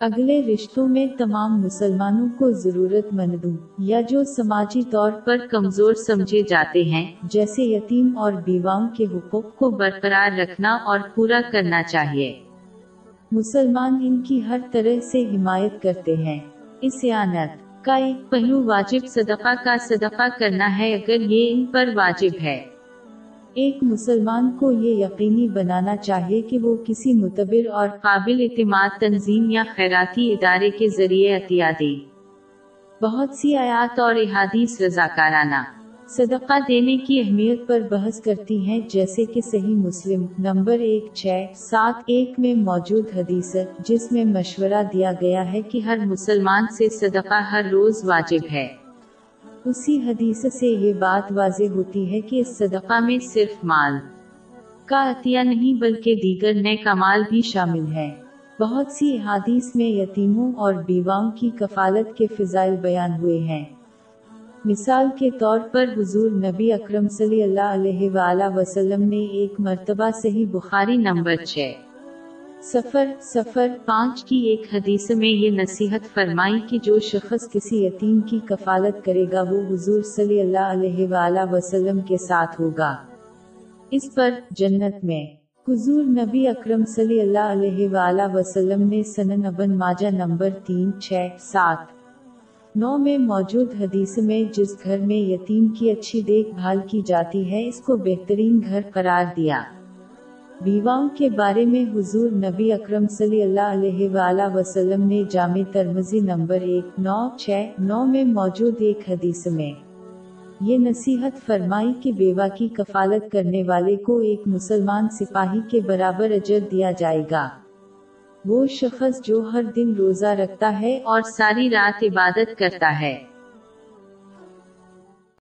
اگلے رشتوں میں تمام مسلمانوں کو ضرورت مندوں یا جو سماجی طور پر کمزور سمجھے جاتے ہیں، جیسے یتیم اور بیواؤں کے حقوق کو برقرار رکھنا اور پورا کرنا چاہیے۔ مسلمان ان کی ہر طرح سے حمایت کرتے ہیں۔ اس اعانت کا ایک پہلو واجب صدقہ کا صدقہ کرنا ہے، اگر یہ ان پر واجب ہے۔ ایک مسلمان کو یہ یقینی بنانا چاہیے کہ وہ کسی متبر اور قابل اعتماد تنظیم یا خیراتی ادارے کے ذریعے عطیہ دے بہت سی آیات اور احادیث رضاکارانہ صدقہ دینے کی اہمیت پر بحث کرتی ہیں، جیسے کہ صحیح مسلم نمبر ایک چھ سات ایک میں موجود حدیث جس میں مشورہ دیا گیا ہے کہ ہر مسلمان سے صدقہ ہر روز واجب ہے۔ اسی حدیث سے یہ بات واضح ہوتی ہے کہ اس صدقہ میں صرف مال کا عطیہ نہیں بلکہ دیگر نئے کمال بھی شامل ہے بہت سی حادیث میں یتیموں اور بیواؤں کی کفالت کے فضائل بیان ہوئے ہیں۔ مثال کے طور پر حضور نبی اکرم صلی اللہ علیہ وآلہ وسلم نے ایک مرتبہ صحیح بخاری نمبر چھ سفر سفر پانچ کی ایک حدیث میں یہ نصیحت فرمائی کہ جو شخص کسی یتیم کی کفالت کرے گا، وہ حضور صلی اللہ علیہ وآلہ وسلم کے ساتھ ہوگا۔ اس پر جنت میں۔ حضور نبی اکرم صلی اللہ علیہ وآلہ وسلم نے سنن ابن ماجہ نمبر تین، چھ، سات۔ نو میں موجود حدیث میں جس گھر میں یتیم کی اچھی دیکھ بھال کی جاتی ہے، اس کو بہترین گھر قرار دیا۔ بیواؤں کے بارے میں حضور نبی اکرم صلی اللہ علیہ وآلہ وسلم نے جامع ترمزی نمبر ایک، نو، چھ، نو میں موجود ایک حدیث میں یہ نصیحت فرمائی کہ بیوہ کی کفالت کرنے والے کو ایک مسلمان سپاہی کے برابر اجر دیا جائے گا۔ وہ شخص جو ہر دن روزہ رکھتا ہے اور ساری رات عبادت کرتا ہے۔